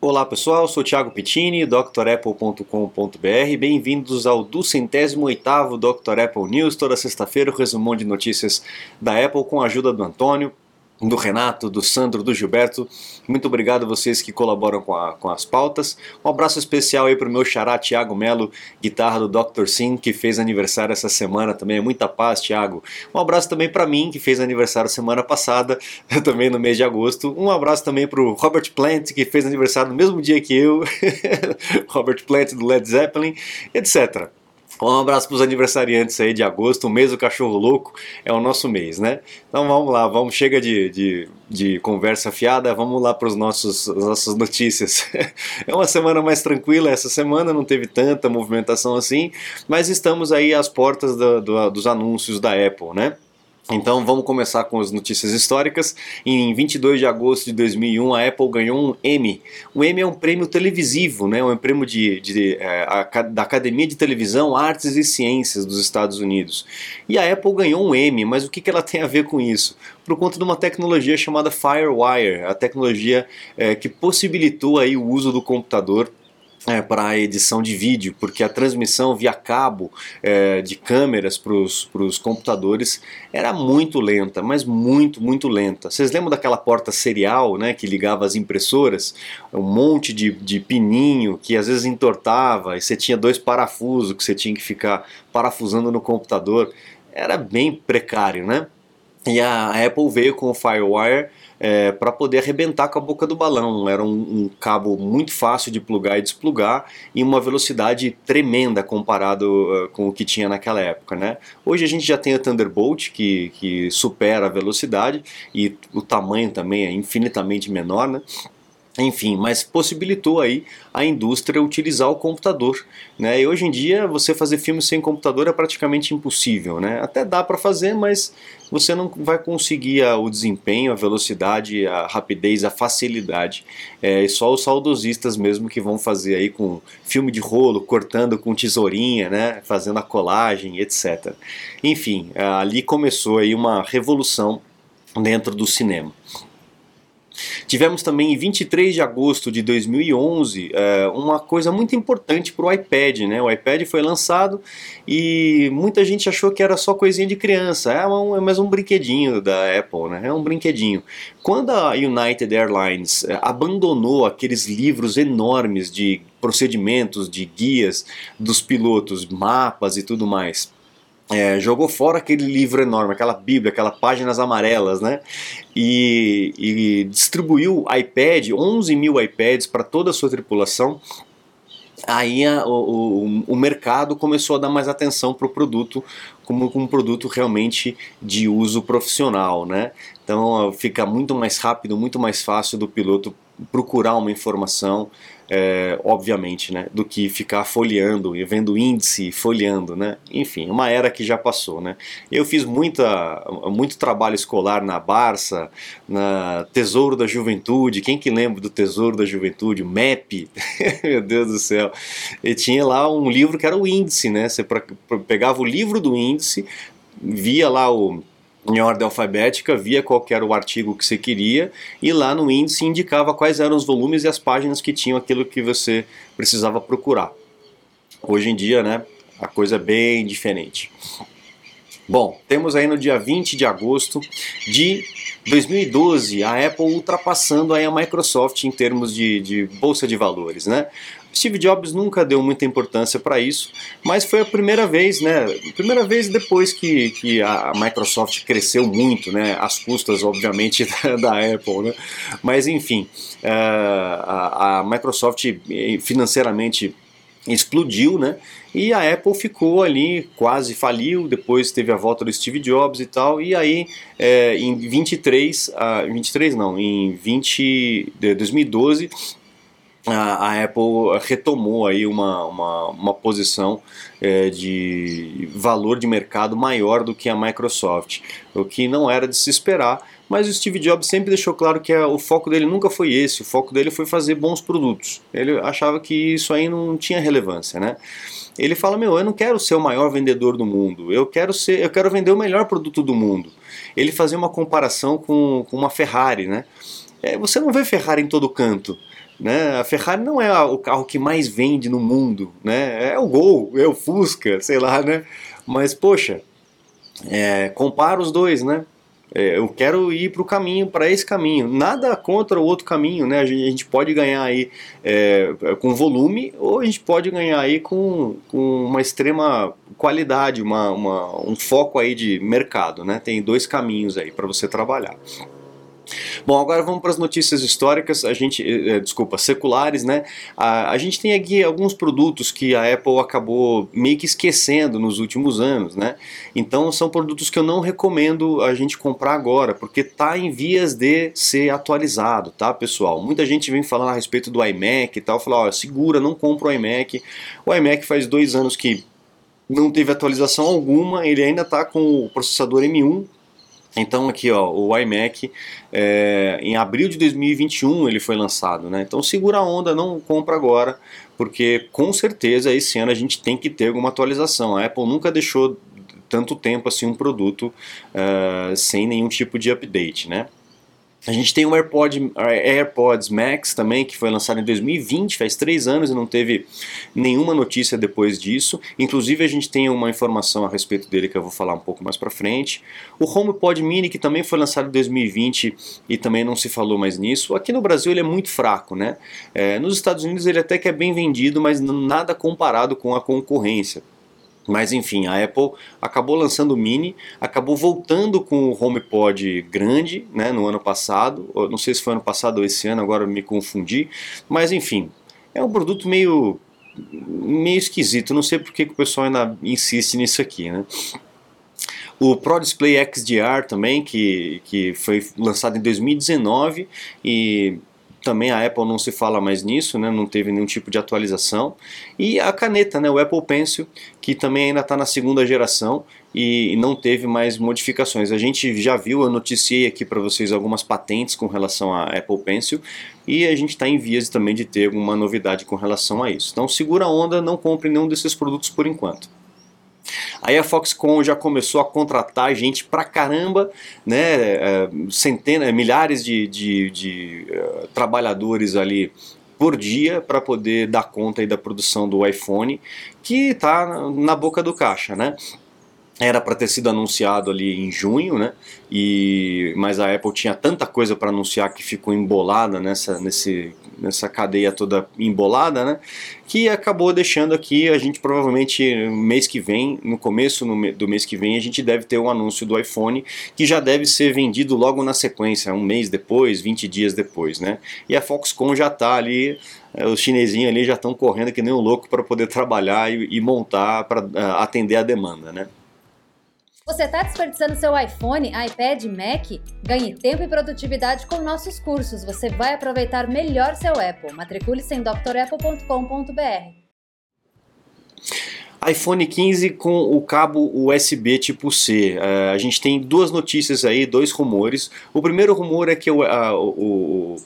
Olá pessoal, sou Thiago Pittini, drapple.com.br. Bem-vindos ao do centésimo oitavo Dr. Apple News, toda sexta-feira o resumão de notícias da Apple com a ajuda do Antônio do Renato, do Sandro, do Gilberto. Muito obrigado a vocês que colaboram com, a, com as pautas. Um abraço especial aí para o meu xará Tiago Melo, guitarra do Dr. Sim, que fez aniversário essa semana também. Muita paz, Tiago. Um abraço também para mim, que fez aniversário semana passada, também no mês de agosto. Um abraço também para o Robert Plant, que fez aniversário no mesmo dia que eu. Robert Plant do Led Zeppelin, etc. Um abraço para os aniversariantes aí de agosto, o mês do cachorro louco é o nosso mês, né? Então vamos lá, vamos chega de, de, de conversa fiada, vamos lá para as nossas notícias. é uma semana mais tranquila essa semana, não teve tanta movimentação assim, mas estamos aí às portas do, do, dos anúncios da Apple, né? Então vamos começar com as notícias históricas. Em 22 de agosto de 2001, a Apple ganhou um Emmy. O Emmy é um prêmio televisivo, né? um prêmio de, de, é, a, da Academia de Televisão, Artes e Ciências dos Estados Unidos. E a Apple ganhou um Emmy, mas o que, que ela tem a ver com isso? Por conta de uma tecnologia chamada FireWire, a tecnologia é, que possibilitou aí o uso do computador é, para a edição de vídeo, porque a transmissão via cabo é, de câmeras para os computadores era muito lenta, mas muito, muito lenta. Vocês lembram daquela porta serial né, que ligava as impressoras? Um monte de, de pininho que às vezes entortava e você tinha dois parafusos que você tinha que ficar parafusando no computador. Era bem precário, né? E a Apple veio com o FireWire é, para poder arrebentar com a boca do balão. Era um, um, cabo muito fácil de plugar e desplugar e uma velocidade tremenda comparado uh, com o que tinha naquela época. Né? Hoje a gente já tem o Thunderbolt que, que supera a velocidade e o tamanho também é infinitamente menor. Né? Enfim, mas possibilitou aí a indústria utilizar o computador. Né? E hoje em dia você fazer filme sem computador é praticamente impossível. Né? Até dá para fazer, mas você não vai conseguir o desempenho, a velocidade, a rapidez, a facilidade. É só os saudosistas mesmo que vão fazer aí com filme de rolo, cortando com tesourinha, né? fazendo a colagem, etc. Enfim, ali começou aí uma revolução dentro do cinema. Tivemos também em 23 de agosto de 2011 é, uma coisa muito importante para o iPad. Né? O iPad foi lançado e muita gente achou que era só coisinha de criança, é, um, é mais um brinquedinho da Apple, né? é um brinquedinho. Quando a United Airlines é, abandonou aqueles livros enormes de procedimentos, de guias dos pilotos, mapas e tudo mais, é, jogou fora aquele livro enorme, aquela bíblia, aquelas páginas amarelas, né? E, e distribuiu iPad, 11 mil iPads para toda a sua tripulação. Aí a, o, o, o, mercado começou a dar mais atenção para o produto como um produto realmente de uso profissional, né? Então fica muito mais rápido, muito mais fácil do piloto procurar uma informação, é, obviamente, né, do que ficar folheando e vendo índice, folheando, né? Enfim, uma era que já passou, né? Eu fiz muita, muito trabalho escolar na Barça, na Tesouro da Juventude. Quem que lembra do Tesouro da Juventude? MEP, meu Deus do céu. E tinha lá um livro que era o índice, né? Você pegava o livro do índice, via lá o em ordem alfabética, via qual era o artigo que você queria e lá no índice indicava quais eram os volumes e as páginas que tinham aquilo que você precisava procurar. Hoje em dia, né, a coisa é bem diferente. Bom, temos aí no dia 20 de agosto de 2012 a Apple ultrapassando aí a Microsoft em termos de, de bolsa de valores, né? Steve Jobs nunca deu muita importância para isso, mas foi a primeira vez, né? Primeira vez depois que, que a Microsoft cresceu muito, né? As custas, obviamente, da, Apple, né? Mas enfim, uh, a, a Microsoft eh, financeiramente explodiu, né? E a Apple ficou ali, quase faliu, depois teve a volta do Steve Jobs e tal, e aí é, em 23, uh, 23 não, em 20, 2012 a, Apple retomou aí uma, uma, uma posição é, de valor de mercado maior do que a Microsoft, o que não era de se esperar, mas o Steve Jobs sempre deixou claro que a, o foco dele nunca foi esse, o foco dele foi fazer bons produtos. Ele achava que isso aí não tinha relevância, né? Ele fala, meu, eu não quero ser o maior vendedor do mundo, eu quero ser, eu quero vender o melhor produto do mundo. Ele fazia uma comparação com, com uma Ferrari, né? É, você não vê Ferrari em todo canto. Né? A Ferrari não é o carro que mais vende no mundo, né? É o Gol, é o Fusca, sei lá, né? Mas poxa, é, compara os dois, né? É, eu quero ir para o caminho, para esse caminho. Nada contra o outro caminho, né? A gente, a gente pode ganhar aí é, com volume ou a gente pode ganhar aí com, com uma extrema qualidade, uma, uma, um foco aí de mercado, né? Tem dois caminhos aí para você trabalhar. Bom, agora vamos para as notícias históricas, a gente, é, desculpa, seculares, né? A, a, gente tem aqui alguns produtos que a Apple acabou meio que esquecendo nos últimos anos, né? Então são produtos que eu não recomendo a gente comprar agora, porque tá em vias de ser atualizado, tá, pessoal? Muita gente vem falando a respeito do iMac e tal, falar, ó, segura, não compra o iMac. O iMac faz dois anos que não teve atualização alguma, ele ainda está com o processador M1, então aqui ó, o iMac é, em abril de 2021 ele foi lançado, né? Então segura a onda, não compra agora, porque com certeza esse ano a gente tem que ter alguma atualização. A Apple nunca deixou tanto tempo assim um produto uh, sem nenhum tipo de update, né? A gente tem o AirPod, AirPods Max também, que foi lançado em 2020, faz três anos e não teve nenhuma notícia depois disso. Inclusive a gente tem uma informação a respeito dele que eu vou falar um pouco mais para frente. O HomePod Mini, que também foi lançado em 2020 e também não se falou mais nisso. Aqui no Brasil ele é muito fraco, né? É, nos Estados Unidos ele até que é bem vendido, mas nada comparado com a concorrência. Mas enfim, a Apple acabou lançando o Mini, acabou voltando com o HomePod grande né, no ano passado. Não sei se foi ano passado ou esse ano, agora me confundi. Mas enfim, é um produto meio, meio esquisito. Não sei porque que o pessoal ainda insiste nisso aqui. Né? O Pro Display XDR também, que, que foi lançado em 2019 e também a Apple não se fala mais nisso, né? não teve nenhum tipo de atualização. E a caneta, né? o Apple Pencil, que também ainda está na segunda geração e não teve mais modificações. A gente já viu, eu noticiei aqui para vocês algumas patentes com relação à Apple Pencil e a gente está em vias também de ter alguma novidade com relação a isso. Então segura a onda, não compre nenhum desses produtos por enquanto. Aí a Foxconn já começou a contratar gente pra caramba, né, é, centenas, milhares de, de, de uh, trabalhadores ali por dia para poder dar conta aí da produção do iPhone, que está na boca do caixa, né? Era para ter sido anunciado ali em junho, né? E, mas a Apple tinha tanta coisa para anunciar que ficou embolada nessa, nesse, nessa cadeia toda embolada, né? Que acabou deixando aqui, a gente provavelmente mês que vem, no começo do mês que vem, a gente deve ter um anúncio do iPhone, que já deve ser vendido logo na sequência, um mês depois, 20 dias depois, né? E a Foxconn já está ali eh, os chinesinhos ali já estão correndo que nem um louco para poder trabalhar e, e montar para eh, atender a demanda, né? Você está desperdiçando seu iPhone, iPad, Mac? Ganhe tempo e produtividade com nossos cursos. Você vai aproveitar melhor seu Apple. Matricule-se em drapple.com.br. iPhone 15 com o cabo USB tipo C. Uh, a gente tem duas notícias aí, dois rumores. O primeiro rumor é que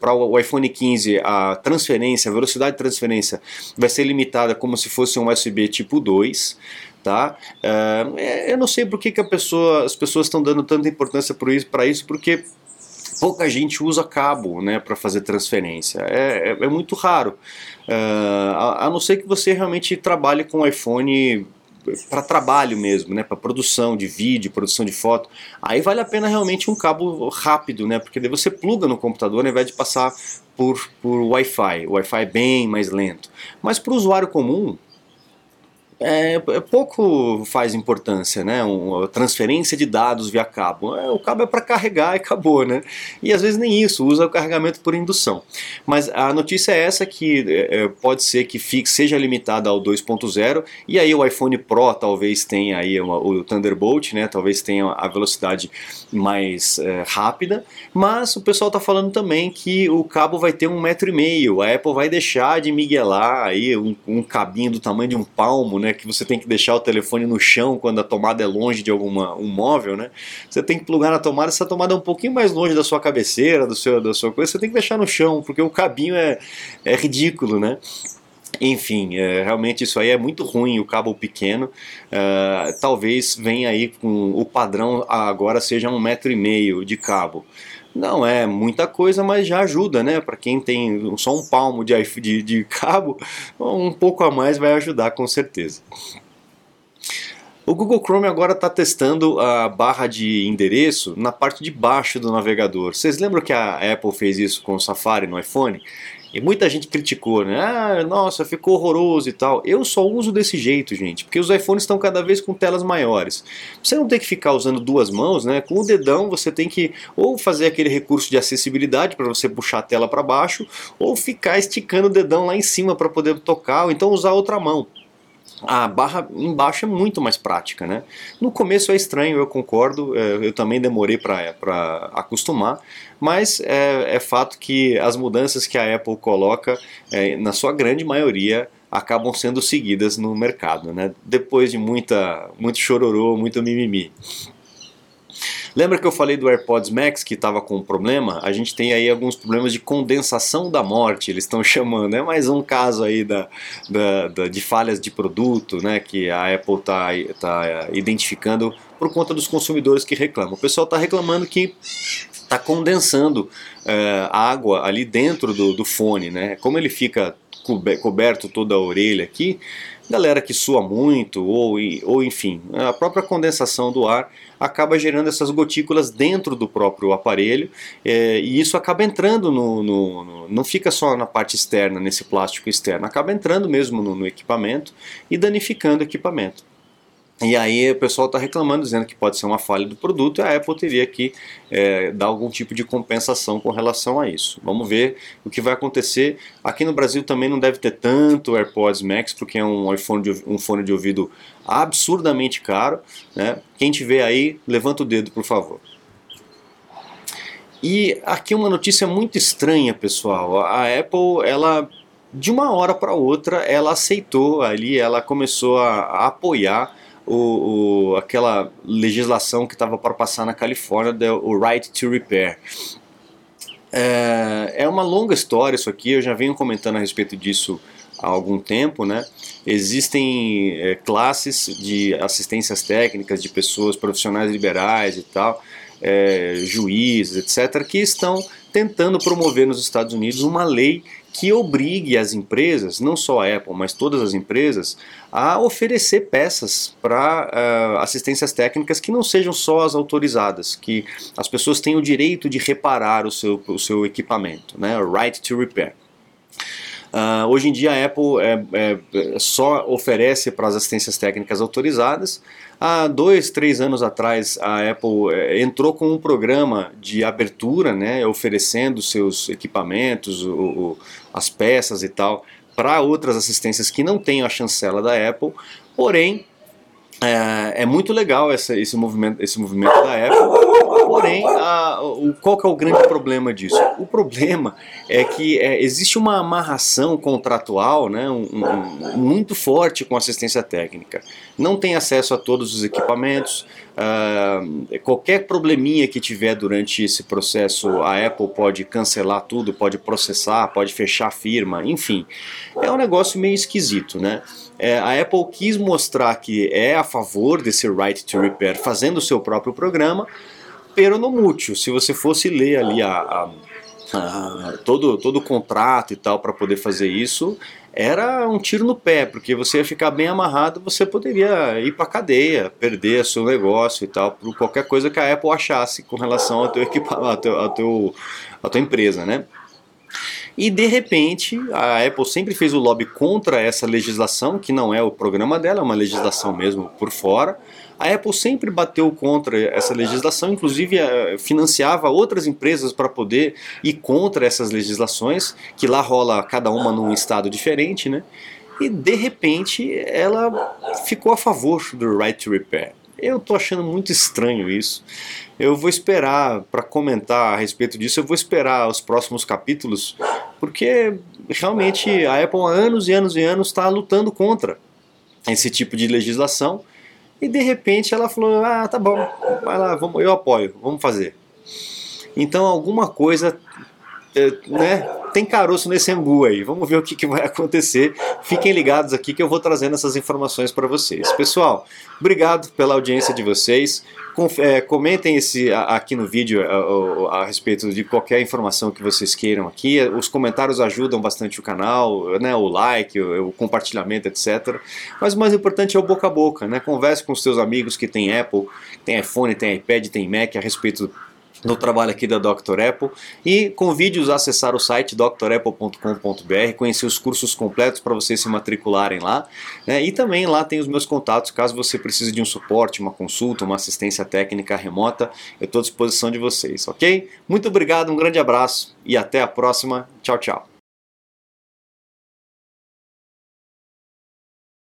para o iPhone 15 a transferência, a velocidade de transferência vai ser limitada como se fosse um USB tipo 2 tá? Uh, eu não sei por que, que pessoa, as pessoas estão dando tanta importância para isso, isso, porque pouca gente usa cabo né, para fazer transferência. É, é, é muito raro. Uh, a, a, não ser que você realmente trabalhe com iPhone para trabalho mesmo, né, para produção de vídeo, produção de foto, aí vale a pena realmente um cabo rápido, né, porque daí você pluga no computador ao invés de passar por, por Wi-Fi. O Wi-Fi é bem mais lento. Mas para o usuário comum, é, é, pouco faz importância, né? Uma transferência de dados via cabo. É, o cabo é para carregar e acabou, né? E às vezes nem isso, usa o carregamento por indução. Mas a notícia é essa que é, é pode ser que fique, seja limitada ao 2.0 e aí o iPhone Pro talvez tenha aí uma, o Thunderbolt, né? Talvez tenha a velocidade mais é, rápida. Mas o pessoal está falando também que o cabo vai ter um metro e meio. A Apple vai deixar de miguelar aí um, um cabinho do tamanho de um palmo, né? Né, que você tem que deixar o telefone no chão quando a tomada é longe de alguma um móvel, né? Você tem que plugar na tomada, essa tomada é um pouquinho mais longe da sua cabeceira, do seu, da sua coisa, você tem que deixar no chão, porque o cabinho é, é ridículo, né? Enfim, é, realmente isso aí é muito ruim, o cabo pequeno. Uh, talvez venha aí com o padrão agora seja um metro e meio de cabo. Não é muita coisa, mas já ajuda, né? Para quem tem só um palmo de, de, de cabo, um pouco a mais vai ajudar com certeza. O Google Chrome agora está testando a barra de endereço na parte de baixo do navegador. Vocês lembram que a Apple fez isso com o Safari no iPhone? E muita gente criticou, né? Ah, nossa, ficou horroroso e tal. Eu só uso desse jeito, gente, porque os iPhones estão cada vez com telas maiores. Você não tem que ficar usando duas mãos, né? Com o dedão você tem que ou fazer aquele recurso de acessibilidade para você puxar a tela para baixo, ou ficar esticando o dedão lá em cima para poder tocar, ou então usar outra mão a barra embaixo é muito mais prática, né? No começo é estranho, eu concordo, é, eu também demorei para acostumar, mas é, é, fato que as mudanças que a Apple coloca, é, na sua grande maioria, acabam sendo seguidas no mercado, né? Depois de muita, muito chororô, muito mimimi. Lembra que eu falei do AirPods Max que estava com um problema? A gente tem aí alguns problemas de condensação da morte, eles estão chamando. É mais um caso aí da, da, da, de falhas de produto né, que a Apple está tá identificando por conta dos consumidores que reclamam. O pessoal está reclamando que está condensando é, água ali dentro do, do fone. Né? Como ele fica coberto toda a orelha aqui, galera que sua muito, ou, ou enfim, a própria condensação do ar acaba gerando essas gotículas dentro do próprio aparelho é, e isso acaba entrando no, no, no, Não fica só na parte externa, nesse plástico externo, acaba entrando mesmo no, no equipamento e danificando o equipamento. E aí o pessoal está reclamando, dizendo que pode ser uma falha do produto e a Apple teria que é, dar algum tipo de compensação com relação a isso. Vamos ver o que vai acontecer. Aqui no Brasil também não deve ter tanto AirPods Max, porque é um, iPhone de, um fone de ouvido absurdamente caro. Né? Quem tiver aí, levanta o dedo, por favor. E aqui uma notícia muito estranha, pessoal. A Apple, ela de uma hora para outra, ela aceitou ali, ela começou a, a apoiar o, o, aquela legislação que estava para passar na Califórnia, o Right to Repair. É, é uma longa história isso aqui, eu já venho comentando a respeito disso há algum tempo, né? Existem é, classes de assistências técnicas de pessoas profissionais liberais e tal, é, juízes, etc., que estão tentando promover nos Estados Unidos uma lei que obrigue as empresas, não só a Apple, mas todas as empresas, a oferecer peças para uh, assistências técnicas que não sejam só as autorizadas, que as pessoas tenham o direito de reparar o seu, o seu equipamento, né? right to repair. Uh, hoje em dia a Apple é, é, só oferece para as assistências técnicas autorizadas. Há dois, três anos atrás a Apple é, entrou com um programa de abertura, né, oferecendo seus equipamentos, o, o, as peças e tal, para outras assistências que não têm a chancela da Apple. Porém, é, é muito legal essa, esse, movimento, esse movimento da Apple. Porém, a, o, qual que é o grande problema disso? O problema é que é, existe uma amarração contratual né, um, um, muito forte com assistência técnica. Não tem acesso a todos os equipamentos. Uh, qualquer probleminha que tiver durante esse processo, a Apple pode cancelar tudo, pode processar, pode fechar a firma, enfim. É um negócio meio esquisito, né? É, a Apple quis mostrar que é a favor desse right to repair, fazendo o seu próprio programa, pero no mútil. Se você fosse ler ali a, a, a todo, todo o contrato e tal para poder fazer isso, era um tiro no pé, porque você ia ficar bem amarrado, você poderia ir para cadeia, perder seu negócio e tal, por qualquer coisa que a Apple achasse com relação ao teu equipamento, à tua empresa, né? E de repente, a Apple sempre fez o lobby contra essa legislação, que não é o programa dela, é uma legislação mesmo por fora. A Apple sempre bateu contra essa legislação, inclusive eh, financiava outras empresas para poder ir contra essas legislações, que lá rola cada uma num estado diferente, né? E de repente ela ficou a favor do right to repair. Eu estou achando muito estranho isso. Eu vou esperar para comentar a respeito disso, eu vou esperar os próximos capítulos, porque realmente a Apple há anos e anos e anos está lutando contra esse tipo de legislação e de repente ela falou: Ah, tá bom, vai lá, vamos, eu apoio, vamos fazer. Então alguma coisa né, tem caroço nesse angu aí. Vamos ver o que, que vai acontecer. Fiquem ligados aqui que eu vou trazendo essas informações para vocês. Pessoal, obrigado pela audiência de vocês. É, comentem esse, aqui no vídeo a, a, respeito de qualquer informação que vocês queiram aqui. Os comentários ajudam bastante o canal, né, o like, o, o compartilhamento, etc. Mas o mais importante é o boca a boca. Né? Converse com os seus amigos que têm Apple, tem iPhone, tem iPad, tem Mac a respeito no trabalho aqui da Dr. Apple e convide-os a acessar o site drapple.com.br, conhecer os cursos completos para vocês se matricularem lá né? e também lá tem os meus contatos caso você precise de um suporte, uma consulta, uma assistência técnica remota, eu estou à disposição de vocês, ok? Muito obrigado, um grande abraço e até a próxima, tchau, tchau.